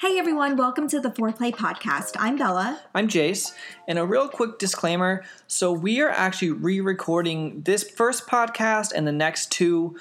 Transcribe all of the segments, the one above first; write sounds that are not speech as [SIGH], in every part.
Hey everyone, welcome to the Foreplay Podcast. I'm Bella. I'm Jace, and a real quick disclaimer. So, we are actually re recording this first podcast and the next two.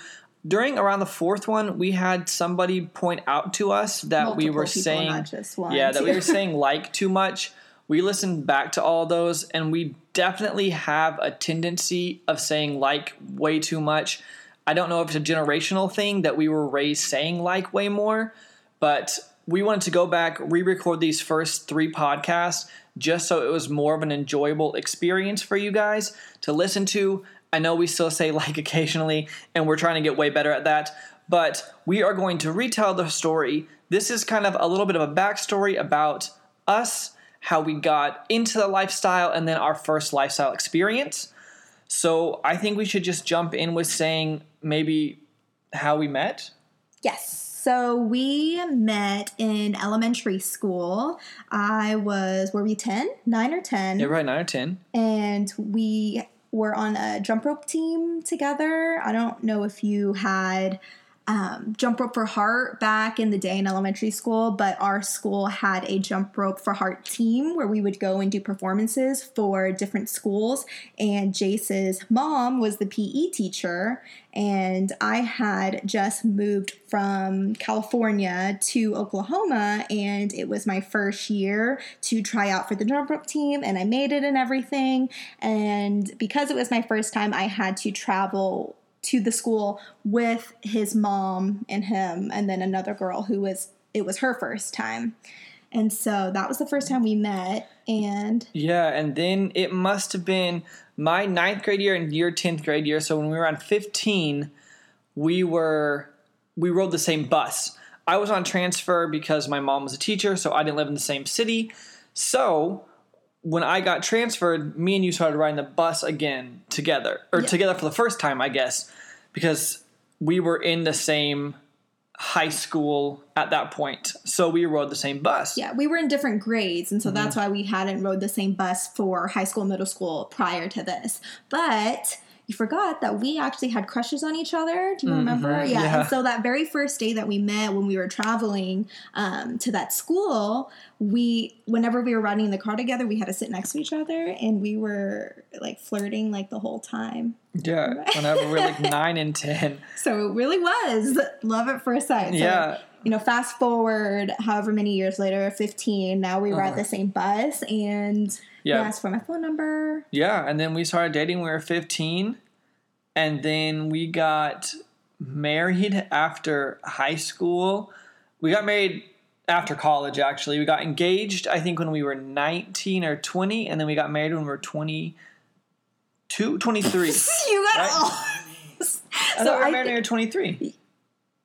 During around the fourth one, we had somebody point out to us that we were people, saying, one. yeah, that we were [LAUGHS] saying like too much. We listened back to all those, and we definitely have a tendency of saying like way too much. I don't know if it's a generational thing that we were raised saying like way more, but we wanted to go back, re record these first three podcasts just so it was more of an enjoyable experience for you guys to listen to. I know we still say [LAUGHS] like occasionally, and we're trying to get way better at that, but we are going to retell the story. This is kind of a little bit of a backstory about us, how we got into the lifestyle, and then our first lifestyle experience. So I think we should just jump in with saying maybe how we met. Yes. So we met in elementary school. I was, were we 10? 9 or 10? Yeah, right, nine or ten. And we were on a jump rope team together. I don't know if you had um, jump rope for heart back in the day in elementary school, but our school had a jump rope for heart team where we would go and do performances for different schools. And Jace's mom was the PE teacher, and I had just moved from California to Oklahoma, and it was my first year to try out for the jump rope team, and I made it and everything. And because it was my first time, I had to travel to the school with his mom and him and then another girl who was it was her first time and so that was the first time we met and Yeah, and then it must have been my ninth grade year and your tenth grade year. So when we were on fifteen, we were we rode the same bus. I was on transfer because my mom was a teacher, so I didn't live in the same city. So when I got transferred, me and you started riding the bus again together, or Yeah. together for the first time, I guess, because we were in the same high school at that point. So we rode the same bus. yeah we were in different grades and so that's mm-hmm. why we hadn't rode the same bus for high school middle school prior to this but you forgot that we actually had crushes on each other. Do you remember? Mhm, Yeah. yeah. And so that very first day that we met when we were traveling um, to that school, we, whenever we were riding in the car together, we had to sit next to each other and we were like flirting like the whole time. Yeah, [LAUGHS] whenever we were like nine and ten. So it really was love at first sight. So, Yeah. You know, fast forward however many years later, 15, now we ride Uh-huh. the same bus and Yeah. asked for my phone number. Yeah, and then we started dating when we were 15. And then we got married after high school. We got married after college, actually. We got engaged, I think, when we were 19 or 20. And then we got married when we were 22, 23. [LAUGHS] You got Right? all. I So thought we were I married when we were 23.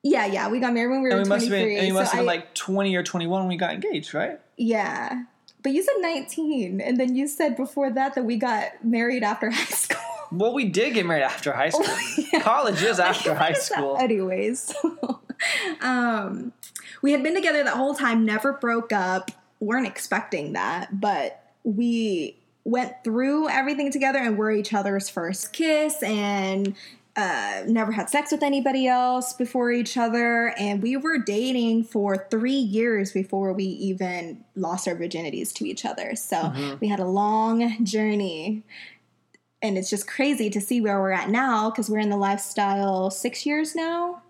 Yeah, yeah, we got married when we were And we must have 23. been, and we so must have been I- like 20 or 21 when we got engaged, right? yeah. But you said 19, and then you said before that that we got married after high [LAUGHS] school. Well, we did get married after high [LAUGHS] school. yeah. College is [LAUGHS] after high What is that? school. Anyways, um, we had been together that whole time, never broke up. weren't expecting that, but we went through everything together and were each other's first kiss and uh, never had sex with anybody else before each other. And we were dating for three years before we even lost our virginities to each other. So Mhm. we had a long journey. And it's just crazy to see where we're at now because we're in the lifestyle six years now.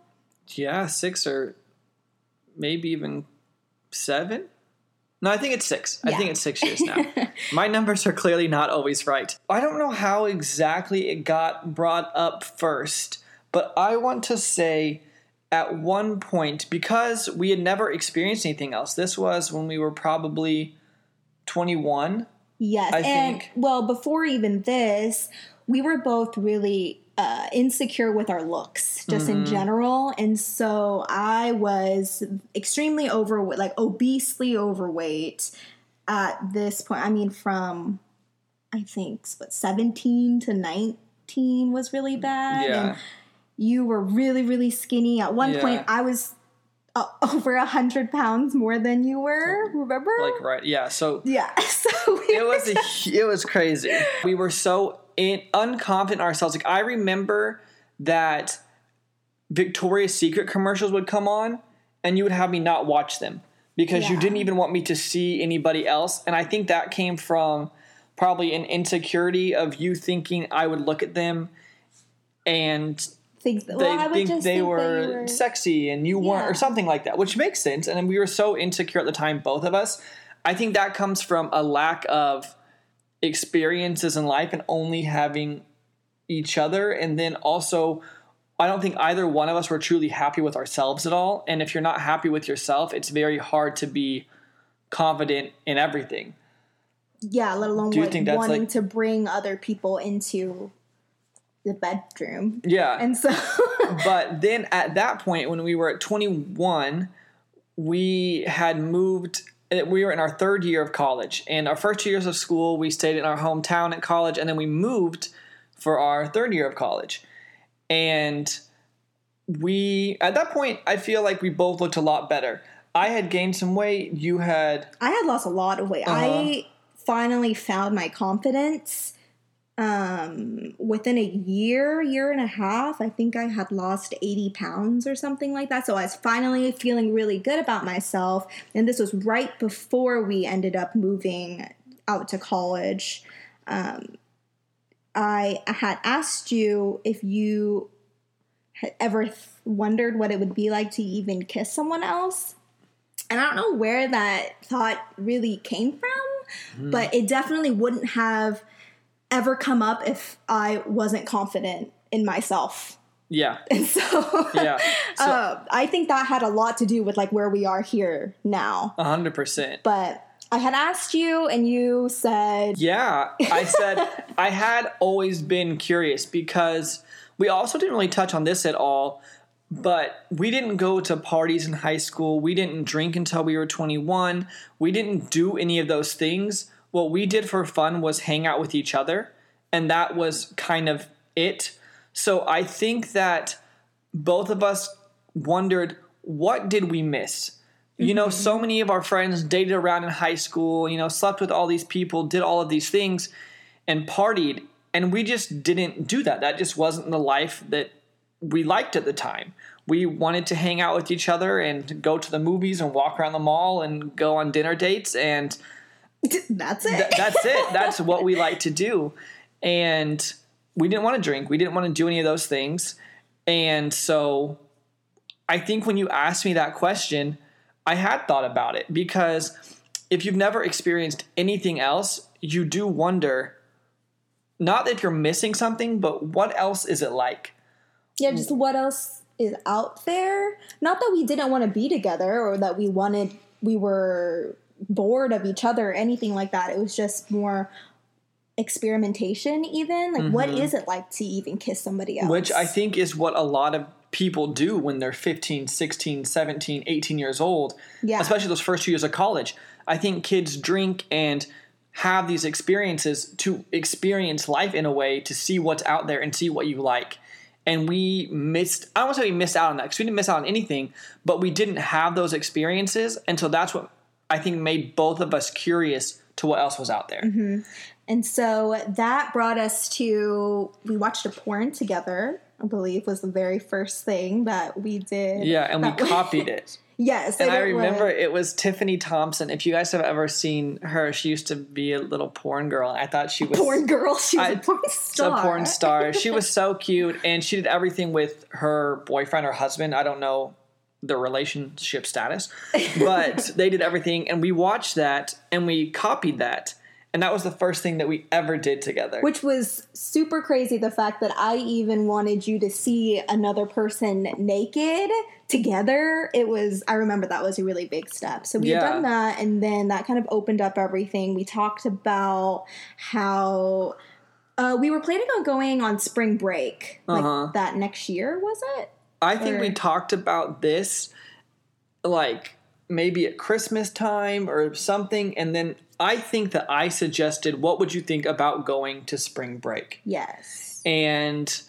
Yeah, six or maybe even seven. No, I think it's six. I think it's six years now. [LAUGHS] My numbers are clearly not always right. I don't know how exactly it got brought up first, but I want to say at one point, because we had never experienced anything else, this was when we were probably 21. Yes, I and think- well, before even this, we were both really uh, insecure with our looks, just in general. And so I was extremely overweight, like obesely overweight at this point. I mean, from I think what seventeen to nineteen was really bad. Yeah. And you were really, really skinny. At one Yeah. point, I was uh, [LAUGHS] over a hundred pounds more than you were. Remember? Like right, yeah. So yeah. [LAUGHS] So we it was a, it was crazy. We were so in, unconfident in ourselves. Like I remember that Victoria's Secret commercials would come on, and you would have me not watch them because you didn't even want me to see anybody else. And I think that came from probably an insecurity of you thinking I would look at them and think, they well, I would think just they think were, they were sexy and you weren't, or something like that, which makes sense. And we were so insecure at the time, both of us. I think that comes from a lack of experiences in life and only having each other. And then also, I don't think either one of us were truly happy with ourselves at all. And if you're not happy with yourself, it's very hard to be confident in everything. yeah, let alone Do you like, think that's, wanting like- to bring other people into the bedroom. Yeah. And so [LAUGHS] but then at that point when we were at 21 we had moved eh, we were in our third year of college and our first two years of school we stayed in our hometown at college and then we moved for our third year of college and we at that point i feel like we both looked a lot better i had gained some weight you had I had lost a lot of weight. Uh-huh. I finally found my confidence um within a year year and a half i think i had lost 80 pounds or something like that. So i was finally feeling really good about myself. And this was right before we ended up moving out to college. Um i had asked you if you had ever th- wondered what it would be like to even kiss someone else. And I don't know where that thought really came from, but it definitely wouldn't have ever come up if I wasn't confident in myself. yeah [LAUGHS] And so, yeah [LAUGHS] so uh, I think that had a lot to do with like where we are here now. A 100% But I had asked you, and you said, Yeah, I [LAUGHS] said I had always been curious because we also didn't really touch on this at all, but we didn't go to parties in high school. We didn't drink until we were 21. We didn't do any of those things. What we did for fun was hang out with each other, and that was kind of it. So I think that both of us wondered what did we miss? You know, so mm-hmm. many of our friends dated around in high school, you know, slept with all these people, did all of these things, and partied. And we just didn't do that. That just wasn't the life that we liked at the time. We wanted to hang out with each other and go to the movies and walk around the mall and go on dinner dates. And [LAUGHS] "That's it." th- that's it. That's what we like to do. And we didn't want to drink. We didn't want to do any of those things. And so I think when you asked me that question, I had thought about it because if you've never experienced anything else, you do wonder not that you're missing something, but what else is it like? yeah, just what else is out there? Not that we didn't want to be together or that we wanted, we were bored of each other or anything like that. It was just more experimentation, even. Like, what is it like to even kiss somebody else? Mm-hmm. Which I think is what a lot of people do when they're 15, 16, 17, 18 years old, Yeah. especially those first two years of college. I think kids drink and have these experiences to experience life in a way to see what's out there and see what you like. And we missed, I don't want to say we missed out on that because we didn't miss out on anything, but we didn't have those experiences. And so that's what I think made both of us curious to what else was out there. Mm-hmm. And so that brought us to we watched a porn together. I believe was the very first thing that we did. Yeah, and we That- copied it. [LAUGHS] yes, And I it was- remember it was Tiffany Thompson. If you guys have ever seen her, she used to be a little porn girl. I thought she was porn girl. [LAUGHS] She was I- a porn a porn star. She was [LAUGHS] so cute, and she did everything with her boyfriend or husband. I don't know the relationship status, [LAUGHS] but they did everything, and we watched that and we copied that, and that was the first thing that we ever did together. Which was super crazy. The fact that I even wanted you to see another person naked together. It was. I remember that was a really big step. So we Yeah. had done that, and then that kind of opened up everything. We talked about how Uh, we were planning on going on spring break, like Uh-huh. that next year, was it? I think we talked about this like maybe at Christmas time or something. And then I think that I suggested, what would you think about going to spring break? Yes. And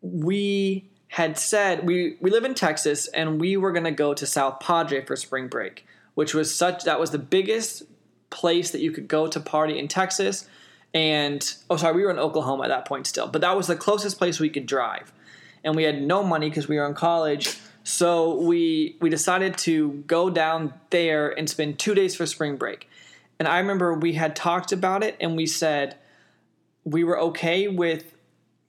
we had said we, we live in Texas and we were going to go to South Padre for spring break, which was such that was the biggest place that you could go to party in Texas. And oh, sorry, we were in Oklahoma at that point still, but that was the closest place we could drive. And we had no money because we were in college. So we we decided to go down there and spend two days for spring break. And I remember we had talked about it and we said we were okay with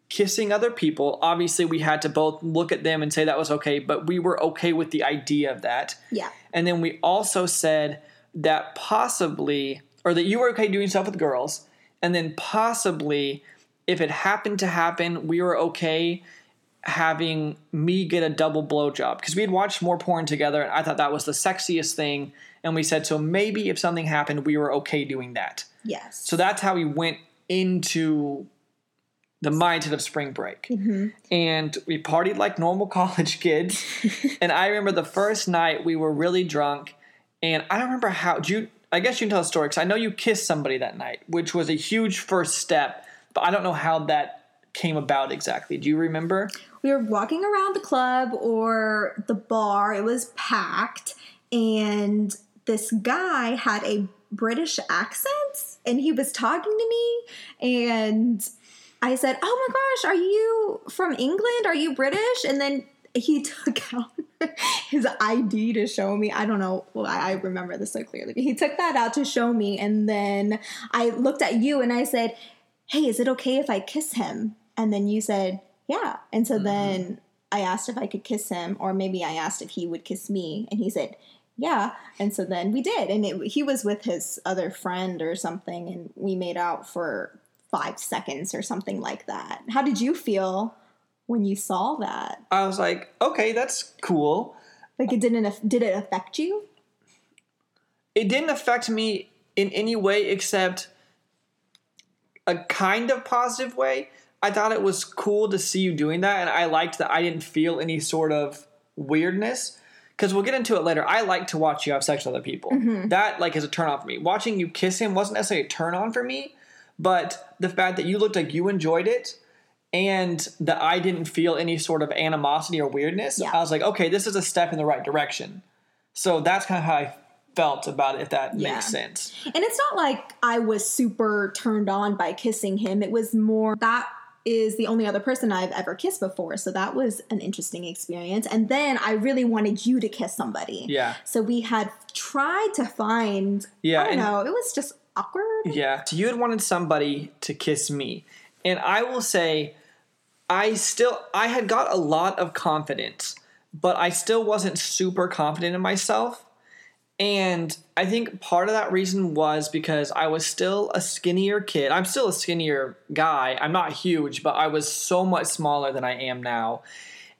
kissing other people. Obviously, we had to both look at them and say that was okay, but we were okay with the idea of that. Yeah. And then we also said that possibly, or that you were okay doing stuff with girls, and then possibly, if it happened to happen, we were okay having me get a double blowjob because we had watched more porn together, and I thought that was the sexiest thing. And we said, so maybe if something happened, we were okay doing that. Yes. So that's how we went into the mindset of spring break. Mm-hmm. And we partied like normal [LAUGHS] college kids. [LAUGHS] and I remember the first night we were really drunk. And I don't remember how, do you, I guess you can tell the story because I know you kissed somebody that night, which was a huge first step. But I don't know how that came about exactly. Do you remember? We were walking around the club or the bar. It was packed, and this guy had a British accent, and he was talking to me, and I said, "Oh my gosh, are you from England? Are you British?" And then he [LAUGHS] took out his ID to show me. I don't know. I remember this so clearly. He took that out to show me, and then I looked at you and I said, "Hey, is it okay if I kiss him?" And then you said, "Yeah." And so mm-hmm. then I asked if I could kiss him, or maybe I asked if he would kiss me, and he said, "Yeah." And so then we did, and it, he was with his other friend or something, and we made out for five seconds or something like that. How did you feel when you saw that? I was like, okay, that's cool. Like it didn't did it affect you? it didn't affect me in any way except a kind of positive way. I thought it was cool to see you doing that, and I liked that I didn't feel any sort of weirdness. Because we'll get into it later. I like to watch you have sex with other people. Mm-hmm. That like is a turn on for me. Watching you kiss him wasn't necessarily a turn on for me, but the fact that you looked like you enjoyed it and that I didn't feel any sort of animosity or weirdness, Yeah. I was like, okay, this is a step in the right direction. So that's kind of how I felt about it, if that Yeah. makes sense. And it's not like I was super turned on by kissing him. It was more that is the only other person I've ever kissed before. So that was an interesting experience. And then I really wanted you to kiss somebody. Yeah. So we had tried to find, Yeah, I don't know, it was just awkward. Yeah. So you had wanted somebody to kiss me. And I will say, I still, I had got a lot of confidence, but I still wasn't super confident in myself. And I think part of that reason was because I was still a skinnier kid. I'm still a skinnier guy. I'm not huge, but I was so much smaller than I am now.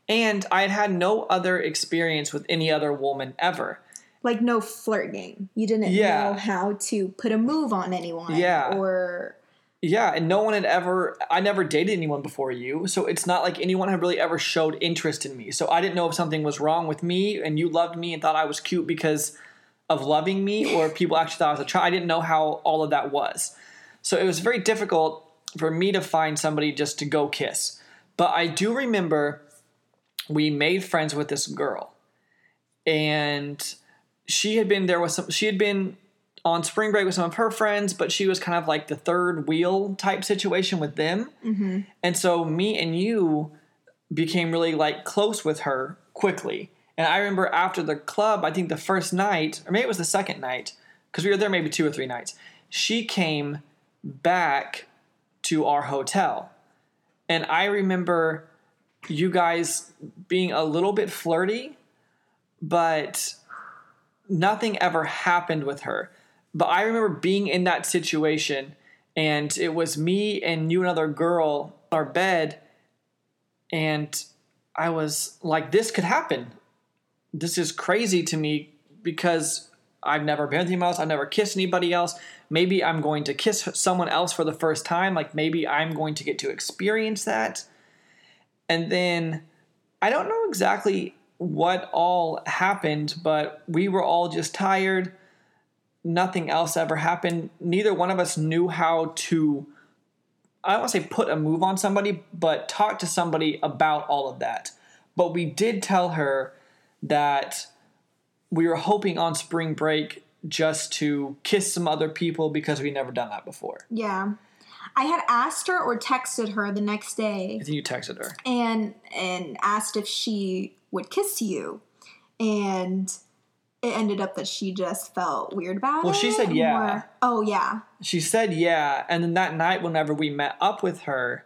And I had had no other experience with any other woman ever. Like no flirting. You didn't Yeah. know how to put a move on anyone. Yeah. Or Yeah, and no one had ever I never dated anyone before you, so it's not like anyone had really ever showed interest in me. So I didn't know if something was wrong with me and you loved me and thought I was cute because of loving me or people actually thought I was a child. I didn't know how all of that was. So it was very difficult for me to find somebody just to go kiss. But I do remember we made friends with this girl. And she had been there with some she had been on spring break with some of her friends, but she was kind of like the third wheel type situation with them. Mm-hmm. And so me and you became really like close with her quickly. And I remember after the club, I think the first night, or maybe it was the second night, because we were there maybe two or three nights, she came back to our hotel. And I remember you guys being a little bit flirty, but nothing ever happened with her. But I remember being in that situation, and it was me and you, another girl, our bed, and I was like, this could happen. This is crazy to me because I've never been with anyone else. I've never kissed anybody else. Maybe I'm going to kiss someone else for the first time. Like maybe I'm going to get to experience that. And then I don't know exactly what all happened, but we were all just tired. Nothing else ever happened. Neither one of us knew how to, I don't want to say put a move on somebody, but talk to somebody about all of that. But we did tell her that we were hoping on spring break just to kiss some other people because we never done that before. Yeah. I had asked her or texted her the next day I think you texted her. and and asked if she would kiss you. And it ended up that she just felt weird about it. Well, she said yeah. or- oh yeah. She said yeah, and then that night, whenever we met up with her,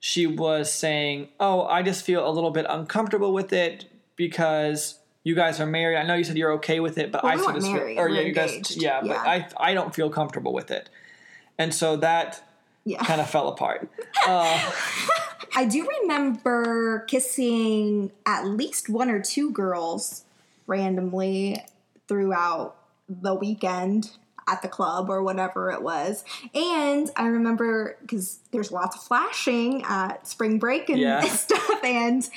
she was saying, "Oh, I just feel a little bit uncomfortable with it because you guys are married. I know you said you're okay with it, but Well, I we weren't just married. or yeah, you guys, engaged. yeah, but Yeah. I I don't feel comfortable with it, and so that Yeah. kind of fell apart. [LAUGHS] Uh, I do remember kissing at least one or two girls randomly throughout the weekend at the club or whatever it was. And I remember because there's lots of flashing at spring break and, Yeah. and [LAUGHS] stuff. And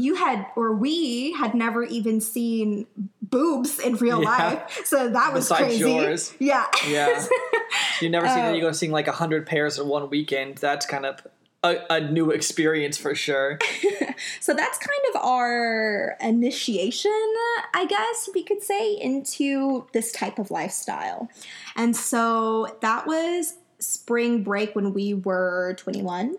you had, or we had never even seen boobs in real Yeah. life. So that was Besides crazy. yours. Yeah. yeah, [LAUGHS] you never seen that Oh. you go seeing like a hundred pairs in one weekend. That's kind of a, a new experience for sure. [LAUGHS] So that's kind of our initiation, I guess we could say, into this type of lifestyle. And so that was spring break when we were 21,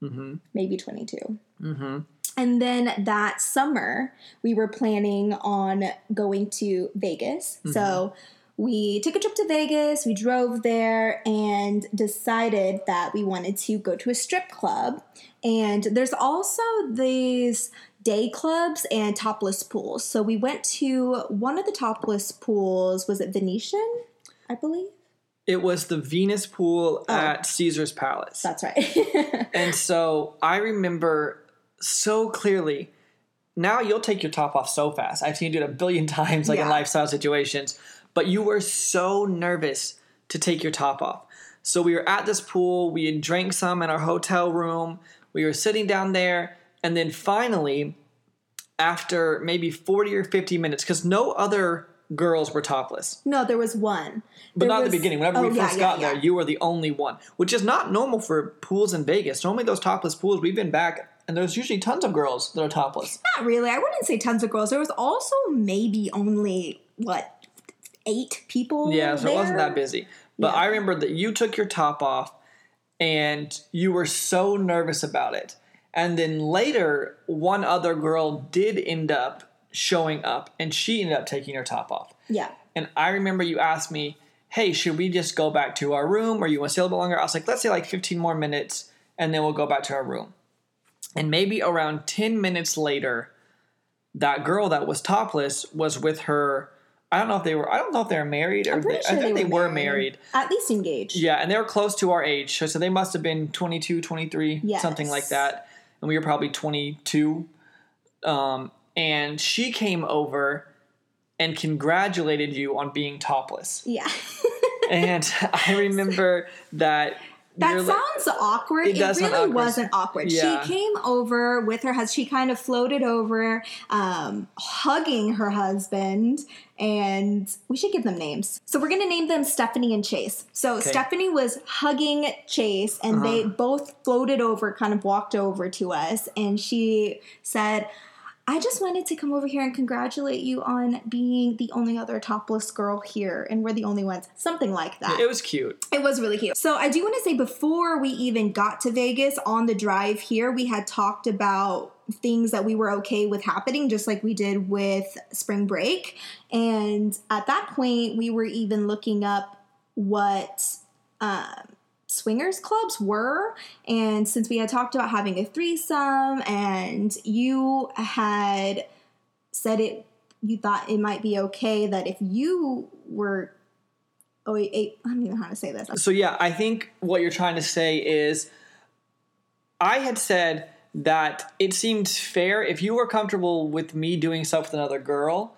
hmm maybe 22. hmm And then that summer, we were planning on going to Vegas. Mm-hmm. So we took a trip to Vegas, we drove there, and decided that we wanted to go to a strip club. And there's also these day clubs and topless pools. So we went to one of the topless pools. Was it Venetian? I believe. It was the Venus pool Oh. at Caesar's Palace. That's right. [LAUGHS] And so I remember so clearly. Now you'll take your top off so fast. I've seen you do it a billion [LAUGHS] times, like in lifestyle situations. But you were so nervous to take your top off. So we were at this pool. We had drank some in our hotel room. We were sitting down there, and then finally, after maybe forty or fifty minutes, because no other girls were topless. no, there was one. But There not at the beginning. Whenever Oh, we yeah, first yeah, got yeah. there, you were the only one, which is not normal for pools in Vegas. Normally, those topless pools, we've been back, and there's usually tons of girls that are topless. Not really. I wouldn't say tons of girls. There was also maybe only what eight people. Yeah, so it wasn't that busy. But Yeah. I remember that you took your top off, and you were so nervous about it. And then later, one other girl did end up showing up, and she ended up taking her top off. Yeah, And I remember you asked me, hey, should we just go back to our room or you want to stay a little bit longer? I was like, let's say like 15 more minutes and then we'll go back to our room. And maybe around 10 minutes later, that girl that was topless was with her. I don't know if they were, I don't know if they were married or I'm they, sure I think they, were married. At least engaged. Yeah, and they were close to our age. So, so they must have been 22, 23, something like that. And we were probably 22. Um, and she came over and congratulated you on being topless. Yeah. [LAUGHS] And I remember that. That like- sounds awkward. It It, really awkward. wasn't awkward. Yeah. She came over with her husband. She kind of floated over, um, hugging her husband. And we should give them names. So we're going to name them Stephanie and Chase. So Okay. Stephanie was hugging Chase, and they Uh-huh. both floated over, kind of walked over to us. And she said, I just wanted to come over here and congratulate you on being the only other topless girl here, and we're the only ones. Something like that. it was cute. It was really cute. So I do want to say before we even got to Vegas on the drive here, we had talked about things that we were okay with happening, just like we did with spring break. And at that point, we were even looking up what um, swingers clubs were. And since we had talked about having a threesome, and you had said it, you thought it might be okay that if you were oh wait, I don't even know how to say this. So, yeah, I think what you're trying to say is I had said that it seemed fair if you were comfortable with me doing stuff with another girl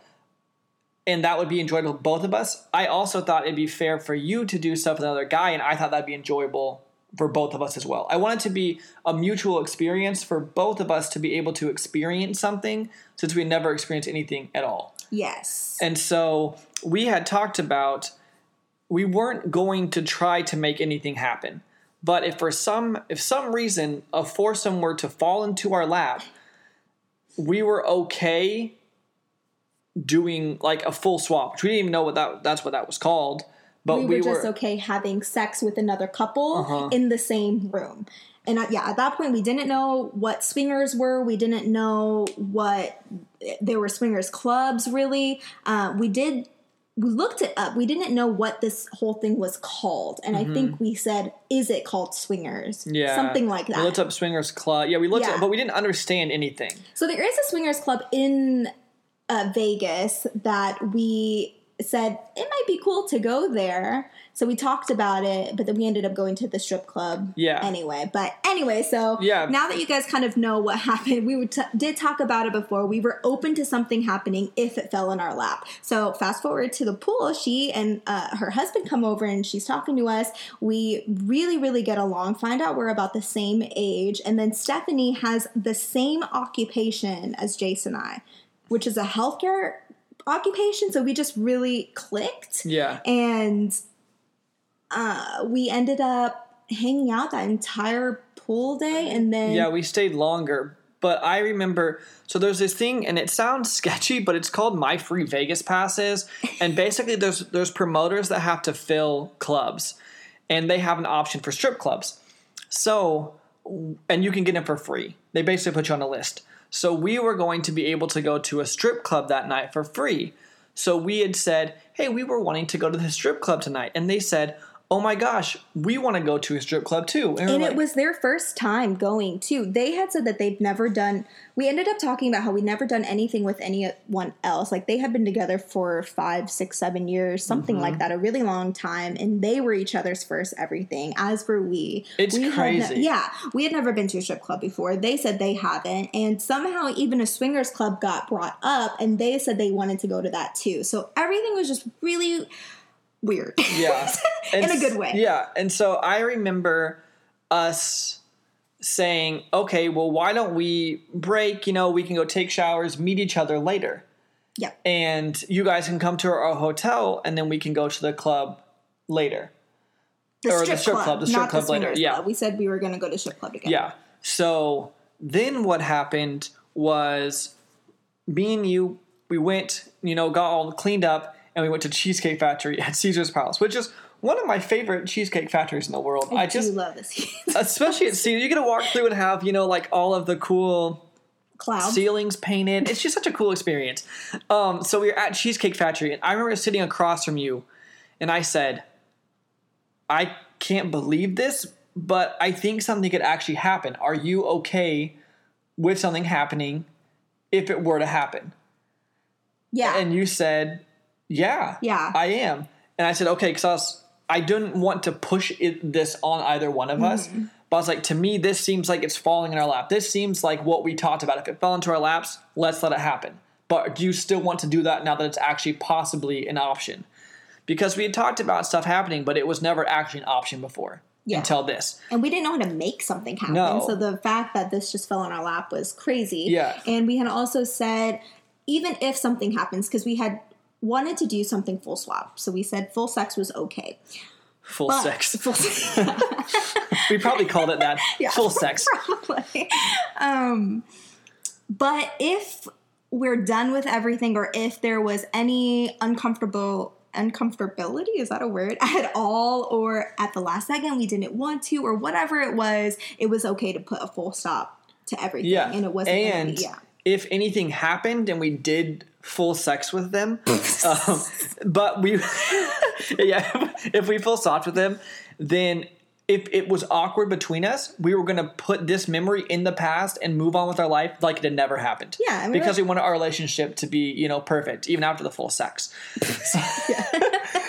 and that would be enjoyable to both of us. I also thought it'd be fair for you to do stuff with another guy, and I thought that'd be enjoyable for both of us as well. I want it to be a mutual experience for both of us to be able to experience something since we never experienced anything at all. Yes. And so we had talked about we weren't going to try to make anything happen. But if for some if some reason a foursome were to fall into our lap, we were okay doing like a full swap. Which we didn't even know what that that's what that was called. But we, we, were just okay having sex with another couple Uh-huh. in the same room. And uh, yeah, at that point, we didn't know what swingers were. We didn't know what there were swingers clubs. Really, uh, we did. We looked it up. We didn't know what this whole thing was called, and I think we said, "Is it called swingers?" Mm-hmm. yeah, something like that. We looked up swingers club. Yeah, we looked Yeah. at, but we didn't understand anything. So there is a swingers club in uh, Vegas that we said it might be cool to go there. So we talked about it, but then we ended up going to the strip club. Yeah. Anyway, but anyway, so Yeah. now that you guys kind of know what [LAUGHS] happened, we would t- did talk about it before. We were open to something happening if it fell in our lap. So fast forward to the pool, she and uh, her husband come over and she's talking to us. We really, really get along. Find out we're about the same age, and then Stephanie has the same occupation as Jason and I, which is a healthcare occupation. So we just really clicked Yeah, and uh, we ended up hanging out that entire pool day and then yeah, we stayed longer. But I remember, so there's this thing, and it sounds sketchy, but it's called My Free Vegas Passes, and basically there's there's promoters that have to fill clubs, and they have an option for strip clubs. So, and you can get them for free. They basically put you on a list. So we were going to be able to go to a strip club that night for free. So we had said, hey, we were wanting to go to the strip club tonight, and they said, oh my gosh, we want to go to a strip club too. were and like, it was their first time going too. They had said that they've never done. We ended up talking about how we never done anything with anyone else. Like they had been together for five, six, seven years, something Mm-hmm. like that, a really long time, and they were each other's first everything. As were we. It's we crazy. ne- yeah, we had never been to a strip club before. They said they haven't, and somehow even a swingers club got brought up, and they said they wanted to go to that too. So everything was just really weird. yeah [LAUGHS] In And a good way. yeah and so i remember us saying okay well why don't we break you know we can go take showers meet each other later yeah. and you guys can come to our hotel and then we can go to the club later The Or the strip, strip club, club, the strip not club the later, swingers yeah. club. We said we were going to go to strip club together. yeah so then what happened was me and you we went you know got all cleaned up and we went to cheesecake factory at caesar's palace which is one of my favorite cheesecake factories in the world I, i just do love this especially at Caesar, you get to walk through and have you know like all of the cool cloud. ceilings painted. It's just such a cool experience. Um, so we were at Cheesecake Factory, and I remember sitting across from you, and I said, "I can't believe this, but I think something could actually happen. Are you okay with something happening if it were to happen?" yeah. And you said, "Yeah, Yeah. I am." And I said, "Okay," because I was I didn't want to push it, this on either one of us. Mm-hmm. But I was like, to me, this seems like it's falling in our lap. This seems like what we talked about. If it fell into our laps, let's let it happen. But do you still want to do that now that it's actually possibly an option? Because we had talked about stuff happening, but it was never actually an option before Yeah. until this. and we didn't know how to make something happen. No. So the fact that this just fell in our lap was crazy. Yeah. And we had also said, even if something happens, because we had wanted to do something full swap. So we said full sex was okay. Full But- sex. Full sex. [LAUGHS] We probably called it that. [LAUGHS] Yeah. Full sex. Probably. Um, but if we're done with everything, or if there was any uncomfortable uncomfortability is that a word [LAUGHS] at all or at the last second we didn't want to or whatever it was it was okay to put a full stop to everything Yeah. and it wasn't and be, yeah if anything happened and we did full sex with them, [LAUGHS] um, but we, [LAUGHS] yeah, if we full soft with them, then if it was awkward between us, we were going to put this memory in the past and move on with our life like it had never happened. Yeah, I mean, because that- we wanted our relationship to be, you know, perfect even after the full sex. [LAUGHS] So,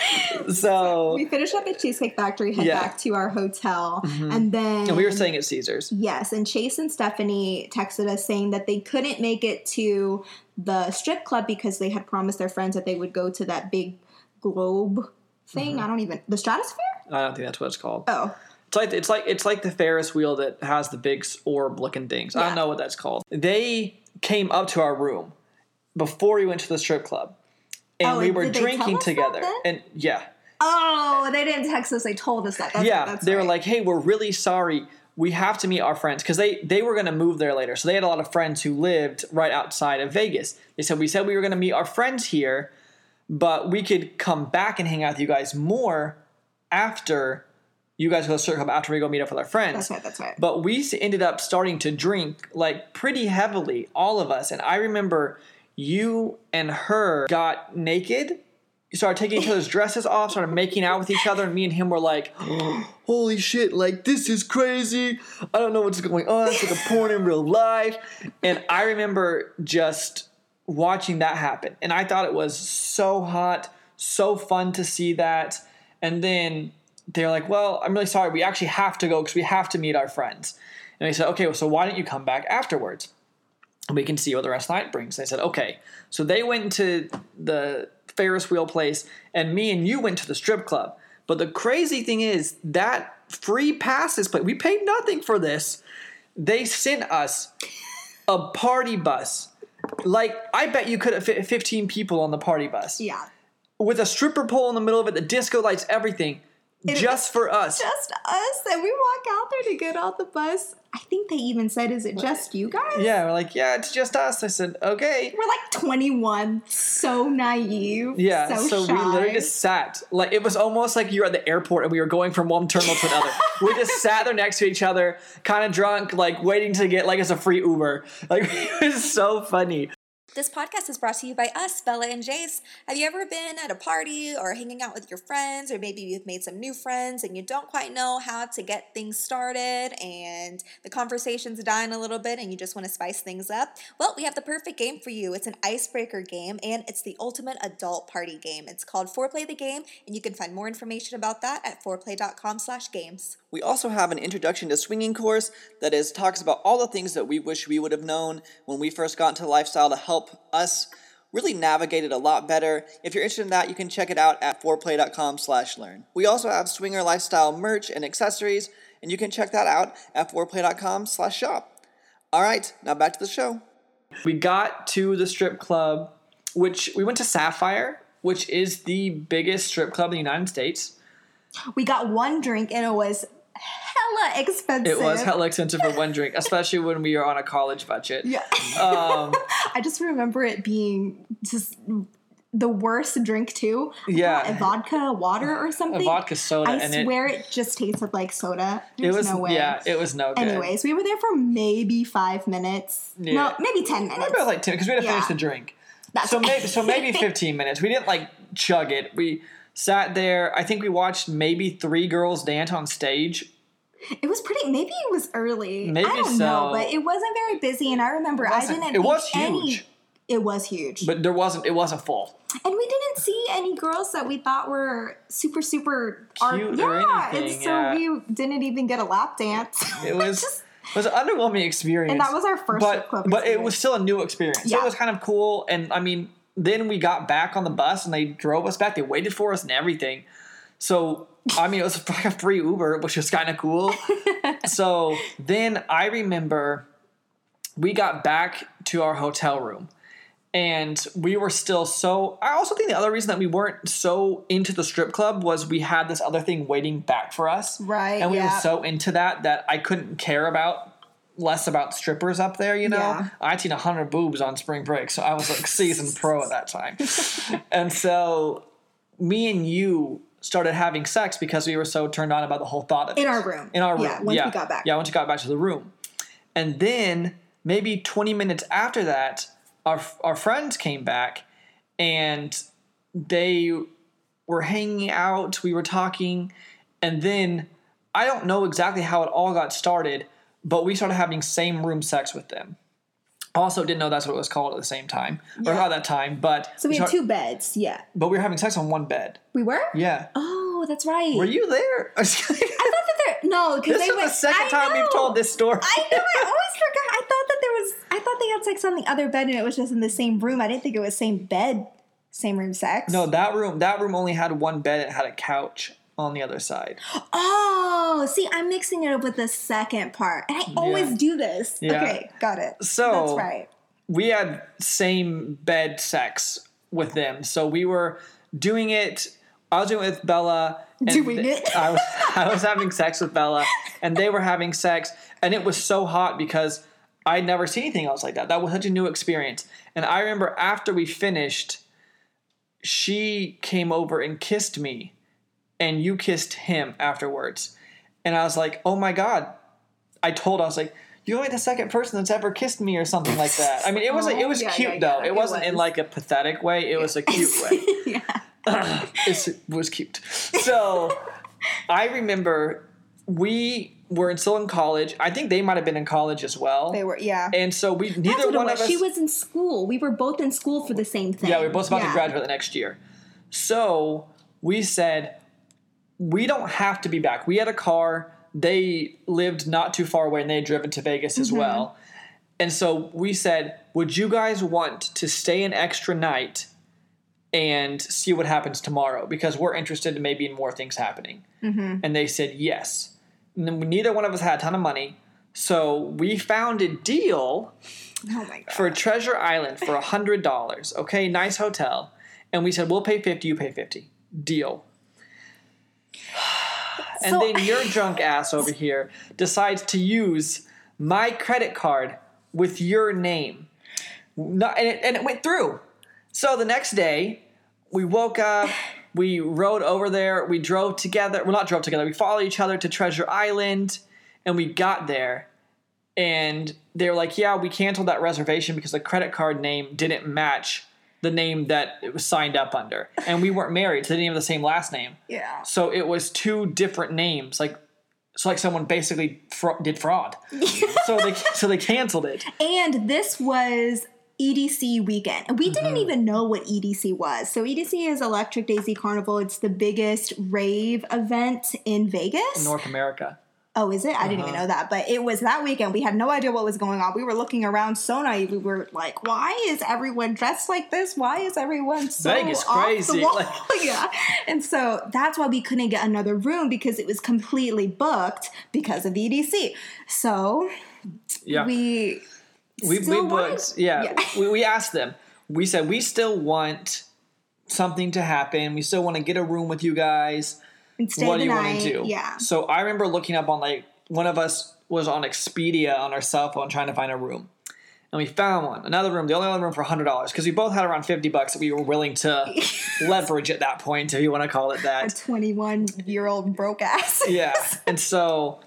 [LAUGHS] So we finished up at Cheesecake Factory, head Yeah. Mm-hmm. back to our hotel, and then and we were staying at Caesars. Yes, and Chase and Stephanie texted us saying that they couldn't make it to the strip club because they had promised their friends that they would go to that big globe thing. Mm-hmm. I don't even the stratosphere. I don't think that's what it's called. Oh, It's like it's like it's like the Ferris wheel that has the big orb looking things. I don't know what that's called. They came up to our room before we went to the strip club, and Oh, we and were did they tell drinking together. And yeah, oh, they didn't text us. They told us that. That's yeah, right, they were like, "Hey, we're really sorry. We have to meet our friends because they they were going to move there later. So they had a lot of friends who lived right outside of Vegas. They said we said we were going to meet our friends here, but we could come back and hang out with you guys more after you guys go to club after we go meet up with our friends. That's right. That's right. But we ended up starting to drink like pretty heavily, all of us. And I remember you and her got naked. You started taking each other's dresses off, started making out with each other, and me and him were like, [GASPS] "Holy shit! Like this is crazy! I don't know what's going on. It's like a porn in real life." And I remember just watching that happen, and I thought it was so hot, so fun to see that. And then they're like, "Well, I'm really sorry. We actually have to go because we have to meet our friends." And I said, "Okay, well, so why don't you come back afterwards? And we can see what the rest of the night brings." They said, "Okay." So they went to the Ferris wheel place, and me and you went to the strip club. But the crazy thing is that free passes, but we paid nothing for this. They sent us a party bus. Like I bet you could have fit 15 people on the party bus yeah, with a stripper pole in the middle of it, the disco lights, everything, just for us. just us, and we walk out there to get off the bus. I think they even said, "Is it just you guys?" Yeah, we're like, yeah, it's just us. I said, okay. We're like 21, so naive. Yeah, so, so, we literally just sat. Like it was almost like you were at the airport and we were going from one terminal to another. [LAUGHS] we just sat there next to each other, kind of drunk, like waiting to get like it's a free Uber. Like [LAUGHS] it was so funny. This podcast is brought to you by us, Bella and Jace. Have you ever been at a party or hanging out with your friends, or maybe you've made some new friends and you don't quite know how to get things started and the conversation's dying a little bit and you just want to spice things up? Well, we have the perfect game for you. It's an icebreaker game and it's the ultimate adult party game. It's called Foreplay the Game, and you can find more information about that at foreplay.com slash games. We also have an introduction to swinging course that is talks about all the things that we wish we would have known when we first got into lifestyle to help us really navigate it a lot better. If you're interested in that, you can check it out at foreplay.com/learn. We also have swinger lifestyle merch and accessories, and you can check that out at foreplay.com/shop. All right, now back to the show. We got to the strip club, which we went to Sapphire, which is the biggest strip club in the United States. we got one drink and it was hella expensive. It was hella expensive for one drink, especially when we were on a college budget. Yeah. Um, [LAUGHS] I just remember it being just the worst drink too. Yeah. vodka, water, or something. a vodka soda, I and it, swear it, just tasted like soda. it was no way. yeah, it was no good. Anyways, we were there for maybe five minutes. Yeah. No, maybe ten minutes. Maybe like ten because we had to finish the drink. That's so maybe so maybe [LAUGHS] 15 minutes. We didn't like chug it. We sat there. I think we watched maybe three girls dance on stage. It was pretty. Maybe it was early. Maybe I don't so. know, but it wasn't very busy, and I remember I didn't. It was think any- huge. It was huge, But there wasn't it wasn't full. and we didn't see any girls that we thought were super, super Cute yeah, anything, and so yeah. we didn't even get a lap dance. It was Just- [LAUGHS] it was an underwhelming experience. and that was our first but but it was still a new experience. So Yeah. it was kind of cool. And I mean, then we got back on the bus and they drove us back. They waited for us and everything. So I mean, it was like a free Uber, which was kind of cool. [LAUGHS] so then I remember we got back to our hotel room. And we were still so. I also think the other reason that we weren't so into the strip club was we had this other thing waiting back for us. Right, And we yeah. were so into that that I couldn't care about less about strippers up there, you know? Yeah. I'd seen 100 boobs on spring break, so I was like seasoned pro at that time. [LAUGHS] and so me and you started having sex because we were so turned on about the whole thought of In it. our room. In our room. Yeah, once we got back. Yeah, once we got back to the room. And then maybe 20 minutes after that, our, our friends came back and they were hanging out, we were talking, and then I don't know exactly how it all got started, but we started having same room sex with them. Also, didn't know that's what it was called at the same time, or not that time, but So we had two beds. Yeah. But we were having sex on one bed. We were? Yeah. Oh, that's right. Were you there? [LAUGHS] I thought that there no, because this they is went the second I time we've told this story. I know. I [LAUGHS] always forgot. I thought that there was. I thought they had sex on the other bed, and it was just in the same room. I didn't think it was same bed, same room sex. no, that room. That room only had one bed. It had a couch on the other side. Oh, see, I'm mixing it up with the second part, and I always Yeah. do this. Yeah. Okay, got it. So- that's right. we had same bed sex with them. So we were doing it. I was doing it with Bella. and Doing th- it? I was, I was having sex with Bella, and they were having sex, and it was so hot because I'd never seen anything else like that. That was such a new experience. And I remember after we finished, she came over and kissed me, and you kissed him afterwards. And I was like, oh my God. I told I was like, you're only the second person that's ever kissed me or something like that. I mean, it [LAUGHS] oh, was like, it was Oh, yeah, cute yeah, though. yeah, it it wasn't in like a pathetic way. It was a [LAUGHS] cute way. [LAUGHS] yeah. It was cute. So I remember we were still in college. I think they might have been in college as well. They were. Yeah. and so we neither one was. of us. She was in school. We were both in school for the same thing. Yeah, we were both about to graduate the next year. So we said, we don't have to be back. We had a car. They lived not too far away and they had driven to Vegas as Mm-hmm. well. And so we said, would you guys want to stay an extra night and see what happens tomorrow? Because we're interested in maybe in more things happening. Mm-hmm. And they said yes. And then neither one of us had a ton of money. So we found a deal Oh for Treasure Island for a hundred dollars. Okay, nice hotel. And we said we'll pay fifty, you pay fifty. Deal. [SIGHS] And So- then your drunk ass over here decides to use my credit card with your name. No, and, it, and it went through. So the next day, we woke up, [SIGHS] we rode over there, we drove together. Well, not drove together, we followed each other to Treasure Island, and we got there. And they were like, yeah, we canceled that reservation because the credit card name didn't match the name that it was signed up under. And we weren't married, so they didn't have the same last name. yeah. So it was two different names, like so like someone basically fra- did fraud. [LAUGHS] so they so they canceled it. And this was EDC weekend. And we didn't Mm-hmm. even know what EDC was. So EDC is Electric Daisy Carnival. It's the biggest rave event in Vegas. North America. Oh, is it? I didn't even Uh-huh. know that. But it was that weekend. We had no idea what was going on. We were looking around so naive. We were like, why is everyone dressed like this? Why is everyone so Vegas off crazy. The wall? Like- [LAUGHS] yeah. And so that's why we couldn't get another room because it was completely booked because of EDC. So Yeah. we we, we booked yeah, yeah. We, we asked them we said we still want something to happen we still want to get a room with you guys and stay what do you want to do Yeah. so i remember looking up on like one of us was on expedia on our cell phone trying to find a room and we found one another room the only other room for $100 because we both had around 50 bucks that we were willing to [LAUGHS] leverage at that point if you want to call it A that 21 year old broke ass. yeah. And [LAUGHS] so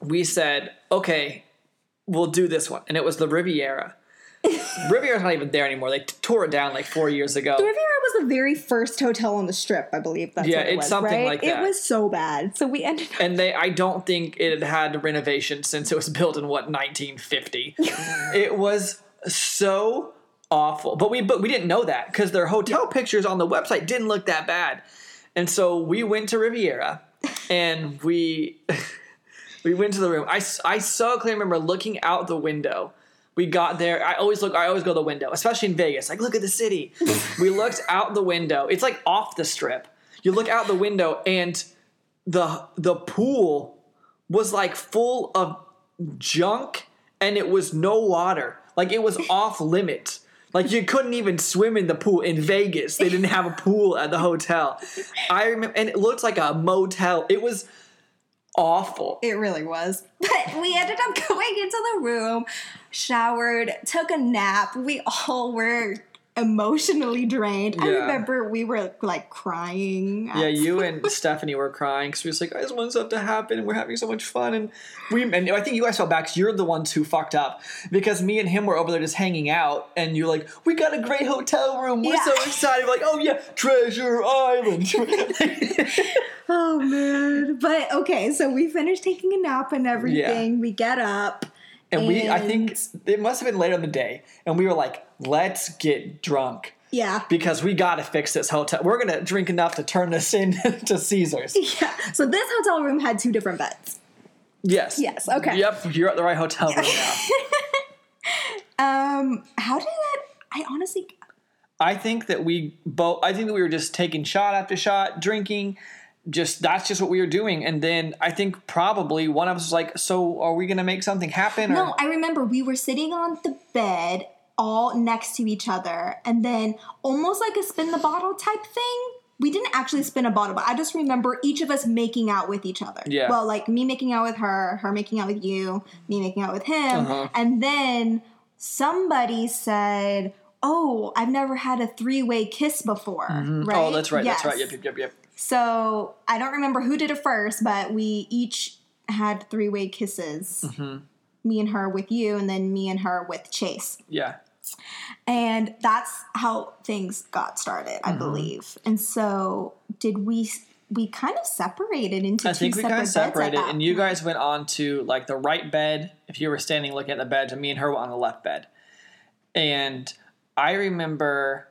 we said, okay, we'll do this one. And it was the Riviera. Riviera's not even there anymore. They tore it down like four years ago. The Riviera was the very first hotel on the strip, I believe. That's Yeah, what it it's was, something right? like that. It was so bad. So we ended up. And they, I don't think it had had renovation since it was built in what 1950. [LAUGHS] it was so awful. But we, but we didn't know that because their hotel pictures on the website didn't look that bad. And so we went to Riviera, and we [LAUGHS] we went to the room. I, I so clearly remember looking out the window. We got there. I always look. I always go to the window, especially in Vegas. Like, look at the city. [LAUGHS] we looked out the window. It's like off the strip. You look out the window, and the the pool was like full of junk, and it was no water. Like it was [LAUGHS] off limits. Like you couldn't even swim in the pool in Vegas. They didn't have a pool at the hotel. I remember, and it looked like a motel. It was awful. It really was. But we ended up [LAUGHS] going into the room, showered, took a nap. We all were emotionally drained. I remember we were like crying. Yeah, you and [LAUGHS] Stephanie were crying because we was like, I just want stuff to happen, and we're having so much fun, and we. And I think you guys felt bad because you're the ones who fucked up because me and him were over there just hanging out, and you're like, we got a great hotel room, we're Yeah. so excited, we're like, oh yeah, Treasure Island. [LAUGHS] [LAUGHS] Oh man. But okay, so we finished taking a nap and everything. We get up And, we, I think it must have been later in the day, and we were like, let's get drunk Yeah. because we got to fix this hotel. We're going to drink enough to turn this into [LAUGHS] Caesars. [LAUGHS] Yeah. So this hotel room had two different beds. Yes. Yes, okay. Yep, you're at the right hotel room now. [LAUGHS] Um, how did that? I honestly, I think that we both. I think that we were just taking shot after shot, drinking. Just that's just what we were doing, and then I think probably one of us was like, "So, are we gonna make something happen?" Or no, I remember we were sitting on the bed all next to each other, and then almost like a spin the bottle type thing. We didn't actually spin a bottle, but I just remember each of us making out with each other. Yeah. Well, like me making out with her, her making out with you, me making out with him, Uh-huh. and then somebody said, "Oh, I've never had a three way kiss before." Right? oh, that's right. That's right. Yep, yep, yep, yep. So I don't remember who did it first, but we each had three way kisses. Mm-hmm. Me and her with you, and then me and her with Chase. Yeah. And that's how things got started, Mm-hmm. I believe. And so did we? We kind of separated into I two think we kind of separated, and you guys went on to like the right bed. If you were standing looking at the bed, and me and her were on the left bed. And I remember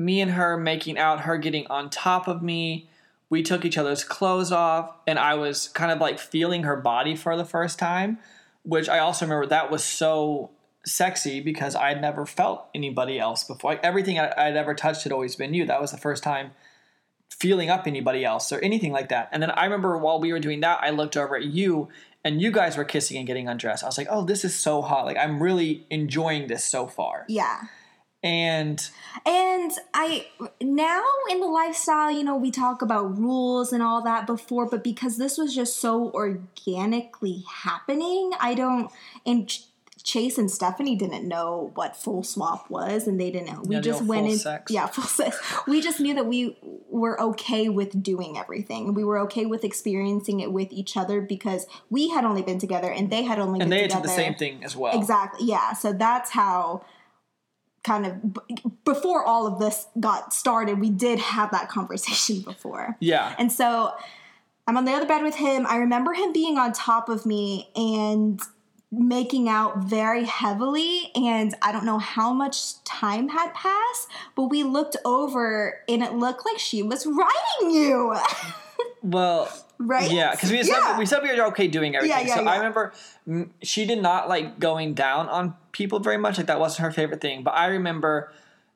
me and her making out, her getting on top of me. We took each other's clothes off, and I was kind of like feeling her body for the first time, which I also remember that was so sexy because I had never felt anybody else before. Like everything I, I'd ever touched had always been you. That was the first time feeling up anybody else or anything like that. And then I remember while we were doing that, I looked over at you and you guys were kissing and getting undressed. I was like, oh, this is so hot. Like, I'm really enjoying this so far. Yeah. And And I now in the lifestyle, you know, we talk about rules and all that before, but because this was just so organically happening, I don't. And Ch- Chase and Stephanie didn't know what full swap was, and they didn't. We Yeah, just no, went full in. sex. Yeah, full sex. We just knew that we were okay with doing everything. We were okay with experiencing it with each other because we had only been together, and they had only and been they together. did the same thing as well. Exactly. Yeah. So that's how kind of b- before all of this got started, we did have that conversation [LAUGHS] before. Yeah. And so I'm on the other bed with him. I remember him being on top of me and making out very heavily and I don't know how much time had passed, but we looked over and it looked like she was riding you. [LAUGHS] Well, right? yeah, because we said Yeah. we said we were okay doing everything. yeah, yeah, so. I remember she did not like going down on people very much. Like that wasn't her favorite thing. But I remember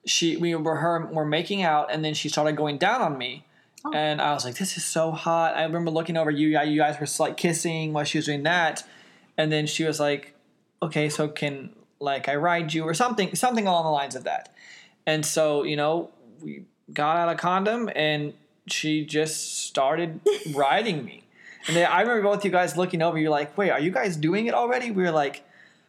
she we were her were making out, and then she started going down on me. Oh. And I was like, "This is so hot." I remember looking over you. You guys were like kissing while she was doing that, and then she was like, "Okay, so can like I ride you or something, something along the lines of that." And so you know, we got out a condom, and she just started riding me. And then I remember both you guys looking over. You're like, "Wait, are you guys doing it already?" We were like,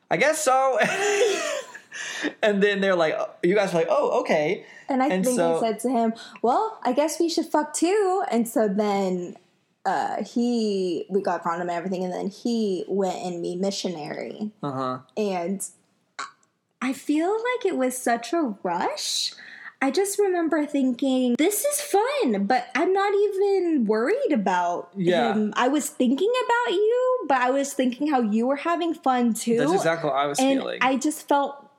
"I guess so." [LAUGHS] and then they're like, "You guys are like, oh, okay." And I And think so- I said to him, "Well, I guess we should fuck too." And so then uh, he, we got condom and everything, and then he went and me missionary. Uh huh. And I feel like it was such a rush. I just remember thinking, "This is fun," but I'm not even worried about Yeah. him. I was thinking about you, but I was thinking how you were having fun too. That's exactly what I was and feeling. I just felt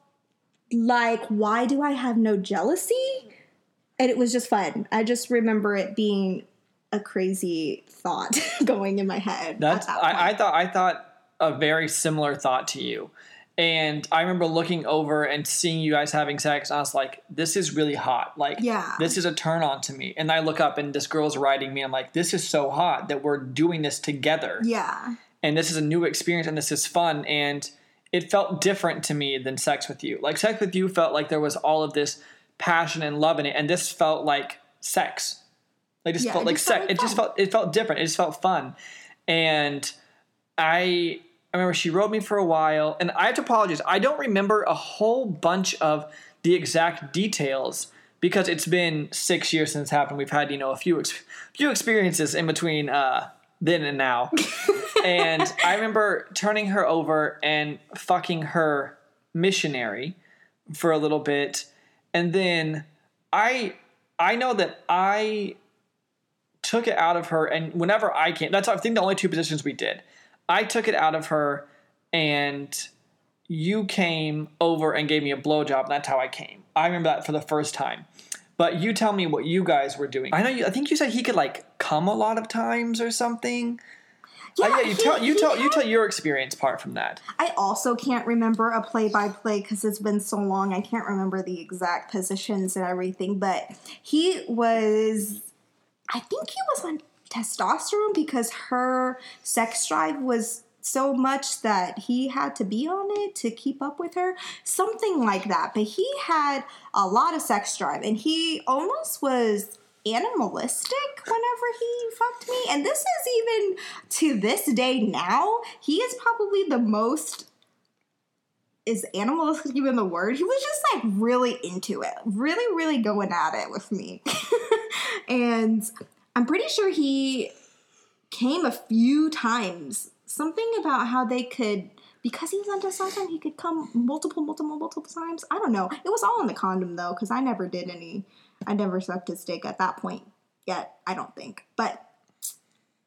like, why do I have no jealousy? And it was just fun. I just remember it being a crazy thought [LAUGHS] going in my head. That's at that I, I thought I thought a very similar thought to you. And I remember looking over and seeing you guys having sex, and I was like, "This is really hot. Like, Yeah. this is a turn on to me." And I look up, and this girl's riding me. I'm like, "This is so hot that we're doing this together, Yeah. and this is a new experience, and this is fun." And it felt different to me than sex with you. Like sex with you felt like there was all of this passion and love in it, and this felt like sex. Like just Yeah, felt it like just felt sex. like it just felt it felt different. It just felt fun, and I I remember she wrote me for a while, and I have to apologize. I don't remember a whole bunch of the exact details because it's been six years since it's happened. We've had you know a few ex- few experiences in between uh, then and now, [LAUGHS] and I remember turning her over and fucking her missionary for a little bit, and then I I know that I took it out of her, and whenever I came, that's I think the only two positions we did. I took it out of her and you came over and gave me a blowjob, and that's how I came. I remember that for the first time. But you tell me what you guys were doing. I know you. I think you said he could like come a lot of times or something. Uh, yeah, yeah you he- tell you he tell you tell your experience part from that. I also can't remember a play by play because it's been so long. I can't remember the exact positions and everything, but he was, I think he was on testosterone because her sex drive was so much that he had to be on it to keep up with her. Something like that. But he had a lot of sex drive and he almost was animalistic whenever he fucked me. And this is even to this day now, he is probably the most is animalistic even the word? He was just like really into it, really, really going at it with me. [LAUGHS] and I'm pretty sure he came a few times. Something about how they could, because he was on testosterone, he could come multiple, multiple, multiple times. I don't know. It was all in the condom though, because I never did any. I never sucked his dick at that point yet. I don't think, but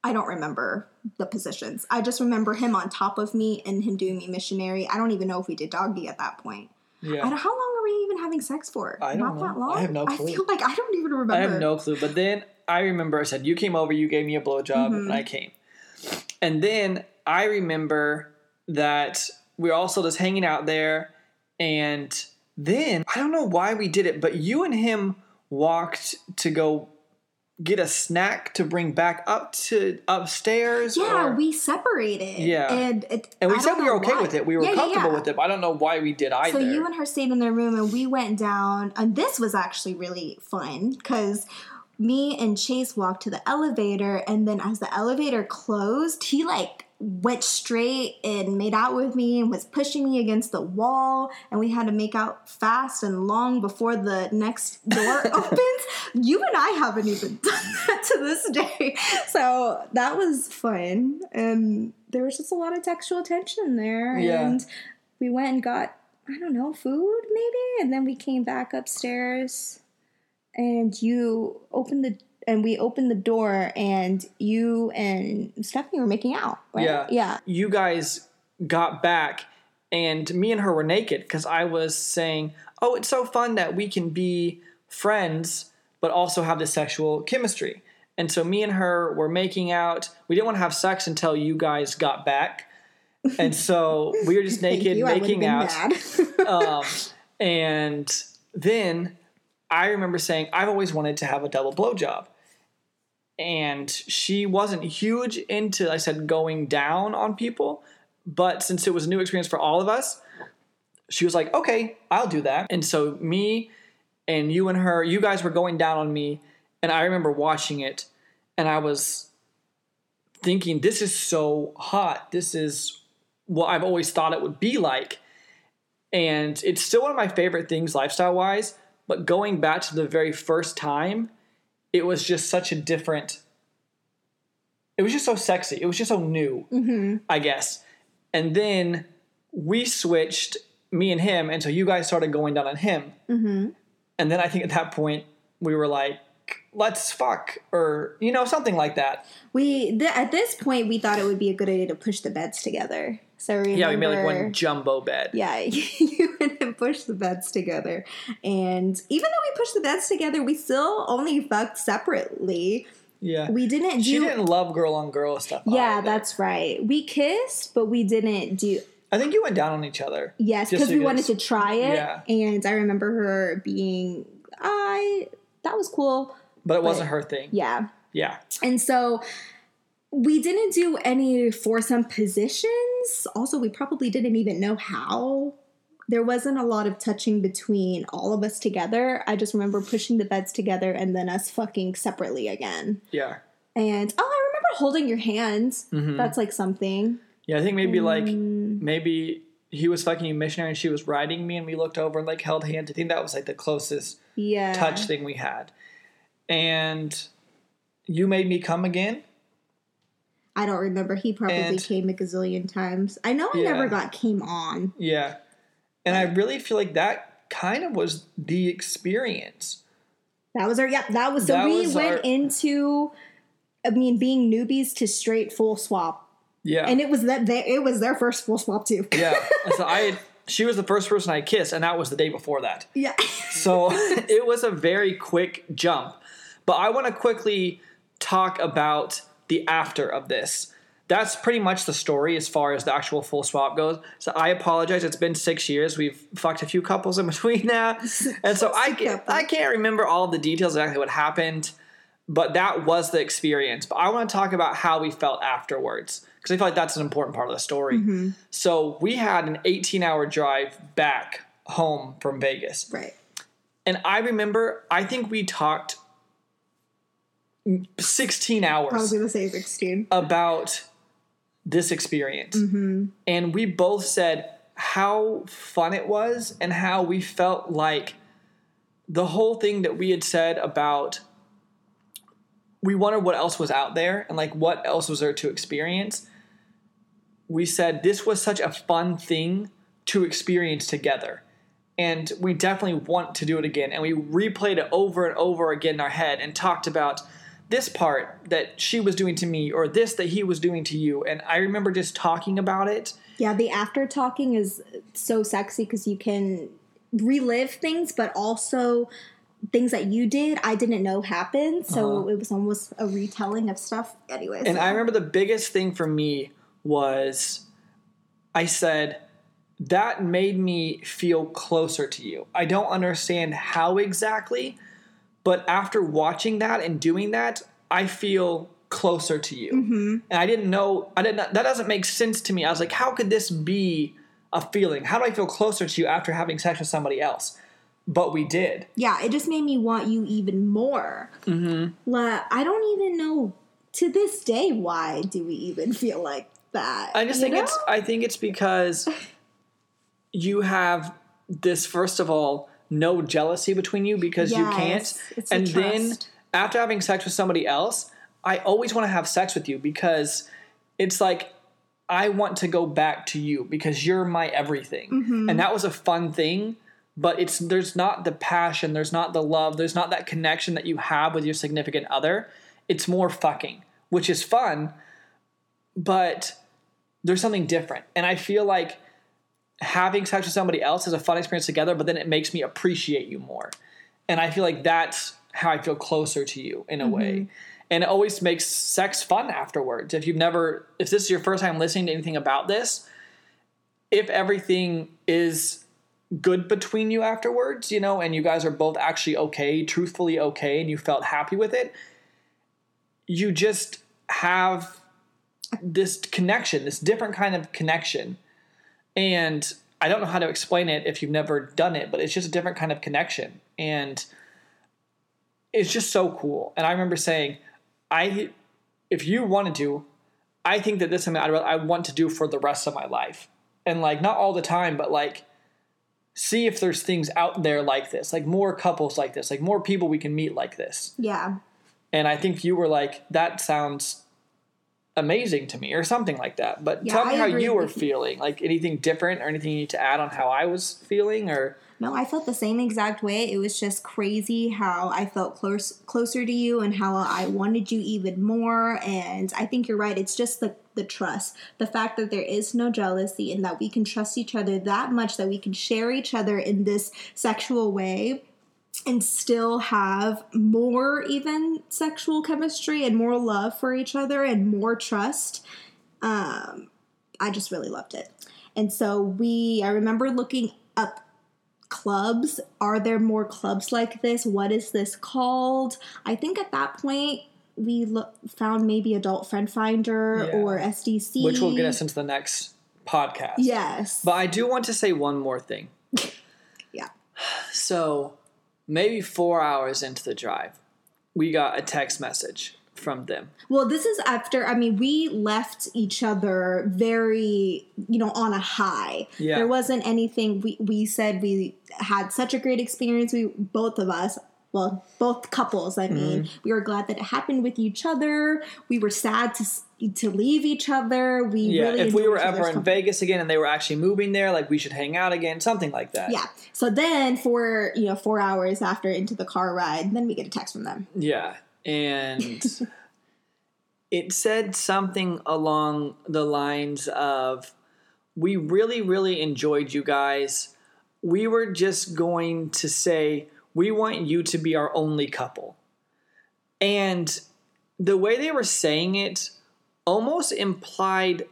I don't remember the positions. I just remember him on top of me and him doing me missionary. I don't even know if we did doggy at that point. I Yeah, don't, how long are we even having sex for? I don't Not know. that long. I have no I feel like I don't even remember. I have no clue. But then I remember I said you came over, you gave me a blowjob, and I mm-hmm. came. And then I remember that we are also just hanging out there, and then I don't know why we did it, but you and him walked to go get a snack to bring back up to upstairs. Yeah, or- we separated. Yeah. and it, and we I said we were okay why. with it. We were Yeah, yeah, comfortable yeah. with it. But I don't know why we did either. So you and her stayed in their room, and we went down. And this was actually really fun because me and Chase walked to the elevator, and then as the elevator closed, he like went straight and made out with me and was pushing me against the wall, and we had to make out fast and long before the next door [LAUGHS] opens. You and I haven't even [LAUGHS] done that to this day, so that was fun, and there was just a lot of textual tension there, Yeah. and we went and got I don't know, food maybe, and then we came back upstairs and you opened the and we opened the door and you and Stephanie were making out. Right? Yeah. Yeah. you guys got back and me and her were naked because I was saying, Oh, it's so fun that we can be friends but also have this sexual chemistry. And so me and her were making out. We didn't want to have sex until you guys got back. And so we were just [LAUGHS] naked you. Making out. [LAUGHS] um, and then I remember saying, I've always wanted to have a double blowjob. And she wasn't huge into, I said, going down on people. But since it was a new experience for all of us, she was like, okay, I'll do that. And so me and you and her, you guys were going down on me. And I remember watching it and I was thinking, this is so hot. This is what I've always thought it would be like and it's still one of my favorite things lifestyle wise but going back to the very first time it was just such a different it was just so sexy. It was just so new mm-hmm. i guess. And then we switched me and him and so you guys started going down on him. Mm-hmm. And then i think at that point we were like let's fuck or you know something like that. We th- at this point we thought it would be a good idea to push the beds together. So remember, yeah we made like one jumbo bed Yeah, [LAUGHS] you and him pushed the beds together. And even though we pushed the beds together, we still only fucked separately. yeah We didn't do she didn't love girl on girl stuff Yeah, that's right. We kissed, but we didn't do i think you went down on each other Yes, because we wanted to try it. Yeah. And I remember her being I that was cool. but it wasn't her thing Yeah. yeah And so we didn't do any foursome positions. Also, we probably didn't even know how. There wasn't a lot of touching between all of us together. I just remember pushing the beds together and then us fucking separately again. yeah And oh, I remember holding your hands. Mhm. That's like something. Yeah, I think maybe like Mm. maybe he was fucking you missionary and she was riding me and we looked over and like held hands. I think that was like the closest Yeah. touch thing we had. And you made me come again. I don't remember. He probably And- came a gazillion times. I know I Yeah. never got came on. Yeah. And I really feel like that kind of was the experience. That was our yep. That was so That we was went our- into. I mean, being newbies to straight full swap Yeah. And it was that they, it was their first full swap too. yeah. [LAUGHS] And so I had, she was the first person I kissed, and that was the day before that. yeah. So [LAUGHS] [LAUGHS] it was a very quick jump. But I want to quickly talk about the after of this. That's pretty much the story as far as the actual full swap goes. So I apologize. It's been six years. We've fucked a few couples in [LAUGHS] between now, and so [LAUGHS] I can't, I can't remember all the details exactly what happened. But that was the experience. But I want to talk about how we felt afterwards because I feel like that's an important part of the story. Mm-hmm. So we had an 18 hour drive back home from Vegas. Right. And I remember, I think we talked 16 hours Probably the same 16. about this experience. Mm-hmm. And we both said how fun it was and how we felt like the whole thing that we had said about we wondered what else was out there and like what else was there to experience. We said this was such a fun thing to experience together. And we definitely want to do it again. And we replayed it over and over again in our head and talked about this part that she was doing to me or this that he was doing to you. And I remember just talking about it. Yeah, the after talking is so sexy because you can relive things, but also things that you did I didn't know happened. So uh-huh. it was almost a retelling of stuff. Anyways. And I remember the biggest thing for me was I said, that made me feel closer to you. I don't understand how exactly, but after watching that and doing that, I feel closer to you. And I didn't know, I didn't, that doesn't make sense to me. I was like, how could this be a feeling? How do I feel closer to you after having sex with somebody else? But we did. yeah, it just made me want you even more. Mm-hmm. Like, I don't even know to this day why do we even feel like that. I just think know? it's I think it's because you have this first of all no jealousy between you because you can't Yes, it's a and then after having sex with somebody else I always want to have sex with you because it's like I want to go back to you because you're my everything. Mm-hmm. And that was a fun thing, but it's there's not the passion, there's not the love, there's not that connection that you have with your significant other. It's more fucking, which is fun, but there's something different. And I feel like having sex with somebody else is a fun experience together, but then it makes me appreciate you more. And I feel like that's how I feel closer to you in a mm-hmm. way. And it always makes sex fun afterwards. If you've never, if this is your first time listening to anything about this, if everything is good between you afterwards, you know, and you guys are both actually okay, truthfully okay, and you felt happy with it, you just have this connection, this different kind of connection. And I don't know how to explain it if you've never done it, but it's just a different kind of connection. And it's just so cool. And I remember saying, I, if you wanted to, I think that this is something I'd, I want to do for the rest of my life. And like, not all the time, but like, see if there's things out there like this, like more couples like this, like more people we can meet like this. Yeah. And I think you were like, that sounds amazing to me, or something like that. But Yeah, tell me I how you were feeling. Like anything different or anything you need to add on how I was feeling, or No, I felt the same exact way. It was just crazy how I felt close closer to you and how I wanted you even more. And I think you're right. It's just the the trust, the fact that there is no jealousy, and that we can trust each other that much that we can share each other in this sexual way. And still have more even sexual chemistry and more love for each other and more trust. Um, I just really loved it. And so we, I remember looking up clubs. Are there more clubs like this? What is this called? I think at that point we lo- found maybe Adult Friend Finder Yeah. or SDC, which will get us into the next podcast. Yes. But I do want to say one more thing. [LAUGHS] yeah. So maybe four hours into the drive, we got a text message from them. Well, this is after. I mean, we left each other very, you know, on a high. Yeah. There wasn't anything. We we said we had such a great experience. We both of us. Well, both couples. I mean, Mm-hmm. we were glad that it happened with each other. We were sad to to leave each other. We Yeah, really. if we were ever in company. Vegas again and they were actually moving there, like we should hang out again, something like that. Yeah. So then, for you know, four hours after into the car ride, then we get a text from them. Yeah. And [LAUGHS] it said something along the lines of we really really enjoyed you guys we were just going to say we want you to be our only couple and the way they were saying it almost implied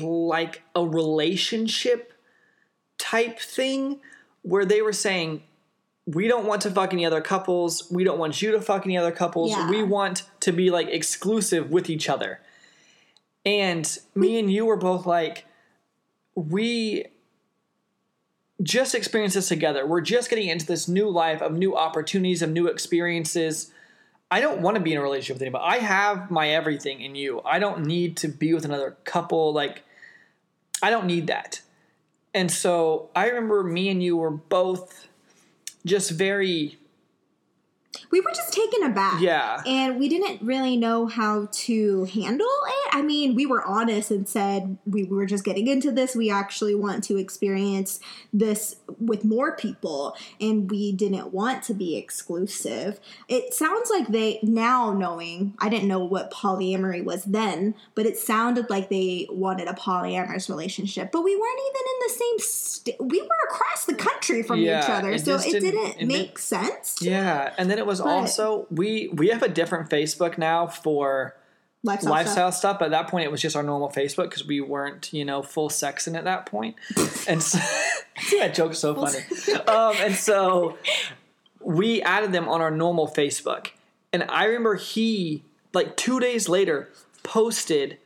like a relationship type thing where they were saying we don't want to fuck any other couples. We don't want you to fuck any other couples. Yeah. We want to be like exclusive with each other. And me and you were both like, we just experience this together. We're just getting into this new life of new opportunities, of new experiences. I don't want to be in a relationship with anybody. I have my everything in you. I don't need to be with another couple. Like, I don't need that. And so I remember me and you were both just very we were just taken aback. Yeah. And we didn't really know how to handle it. I mean, we were honest and said we were just getting into this. We actually want to experience this with more people and we didn't want to be exclusive. It sounds like they now knowing, I didn't know what polyamory was then, but it sounded like they wanted a polyamorous relationship. But we weren't even in the same st- we were across the country from Yeah, each other. it so it didn't- didn't, it make sense. yeah. And then it was also we we have a different Facebook now for Lifestyle, lifestyle stuff. stuff. But at that point, it was just our normal Facebook because we weren't, you know, full sexing at that point. [LAUGHS] and so, see [LAUGHS] that joke's so funny. [LAUGHS] um, and so we added them on our normal Facebook. And I remember he, like two days later, posted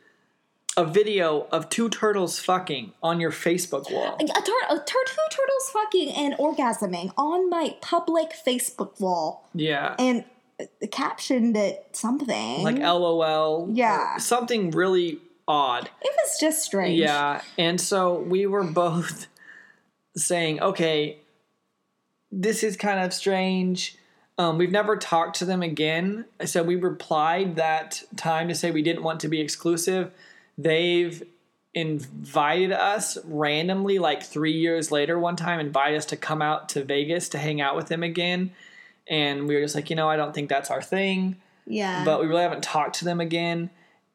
a video of two turtles fucking on your Facebook wall. a, tur- a tur- two turtles fucking and orgasming on my public Facebook wall Yeah. and uh, captioned it something. like LOL. Yeah. Something really odd. it was just strange. Yeah, and so we were both [LAUGHS] saying, okay, this is kind of strange. Um, we've never talked to them again. So we replied that time to say we didn't want to be exclusive. They've invited us randomly, like three years later, one time, invited us to come out to Vegas to hang out with them again. And we were just like, you know, I don't think that's our thing. Yeah. But we really haven't talked to them again.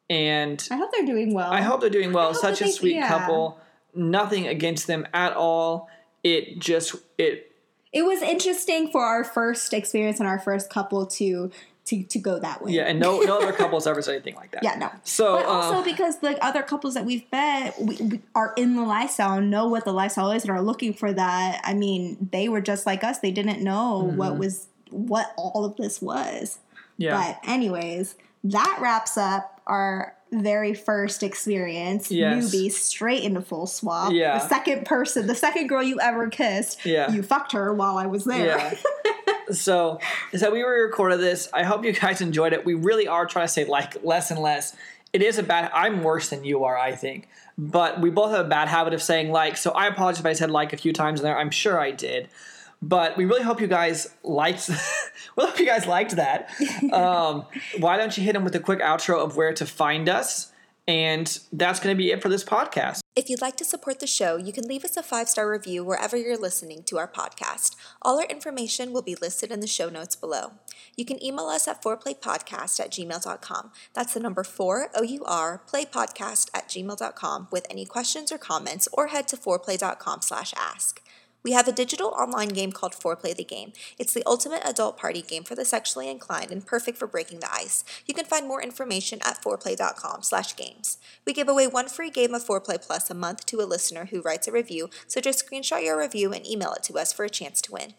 And I hope they're doing well. I hope they're doing well. Such a they- sweet yeah. couple. Nothing against them at all. It just it it was interesting for our first experience and our first couple to to to go that way. yeah, and no no other couples ever said anything like that. Yeah, no. So But also uh, because the other couples that we've met we, we are in the lifestyle know what the lifestyle is and are looking for that. I mean, they were just like us. They didn't know what was what all of this was. Mm-hmm. yeah, But anyways, that wraps up our very first experience. Yes. Newbie straight into full swap. Yeah. The second person, the second girl you ever kissed. Yeah. You fucked her while I was there. yeah. [LAUGHS] so so we recorded this. I hope you guys enjoyed it. We really are trying to say like less and less. It is a bad. I'm worse than you are, I think. But we both have a bad habit of saying like. So I apologize if I said like a few times in there. I'm sure I did. But we really hope you guys liked. [LAUGHS] we hope you guys liked that. [LAUGHS] Um, why don't you hit them with a quick outro of where to find us? And that's going to be it for this podcast. If you'd like to support the show, you can leave us a five star review wherever you're listening to our podcast. All our information will be listed in the show notes below. You can email us at fourplaypodcast at gmail.com. That's the number four, O U R, playpodcast at gmail.com with any questions or comments, or head to fourplay.com slash ask. We have a digital online game called Fourplay the Game. It's the ultimate adult party game for the sexually inclined and perfect for breaking the ice. You can find more information at fourplay.com slash games. We give away one free game of Fourplay Plus a month to a listener who writes a review, so just screenshot your review and email it to us for a chance to win.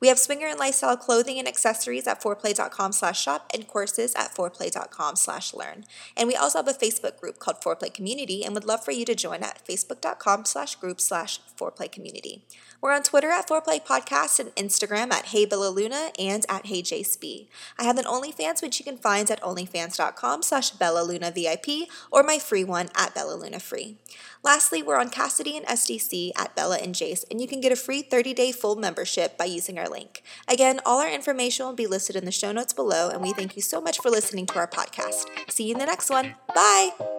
We have swinger and lifestyle clothing and accessories at fourplay.com slash shop and courses at fourplay.com slash learn. And we also have a Facebook group called Fourplay Community and would love for you to join at facebook.com slash group slash fourplay community. We're on Twitter at Fourplay Podcast and Instagram at Hey Bella Luna and at Hey JSB. I have an OnlyFans which you can find at onlyfans.com slash Bella Luna VIP or my free one at Bella Luna Free. Lastly, we're on Kasidie and SDC at Bella and Jace, and you can get a free 30-day full membership by using our link. Again, all our information will be listed in the show notes below, and we thank you so much for listening to our podcast. See you in the next one. Bye!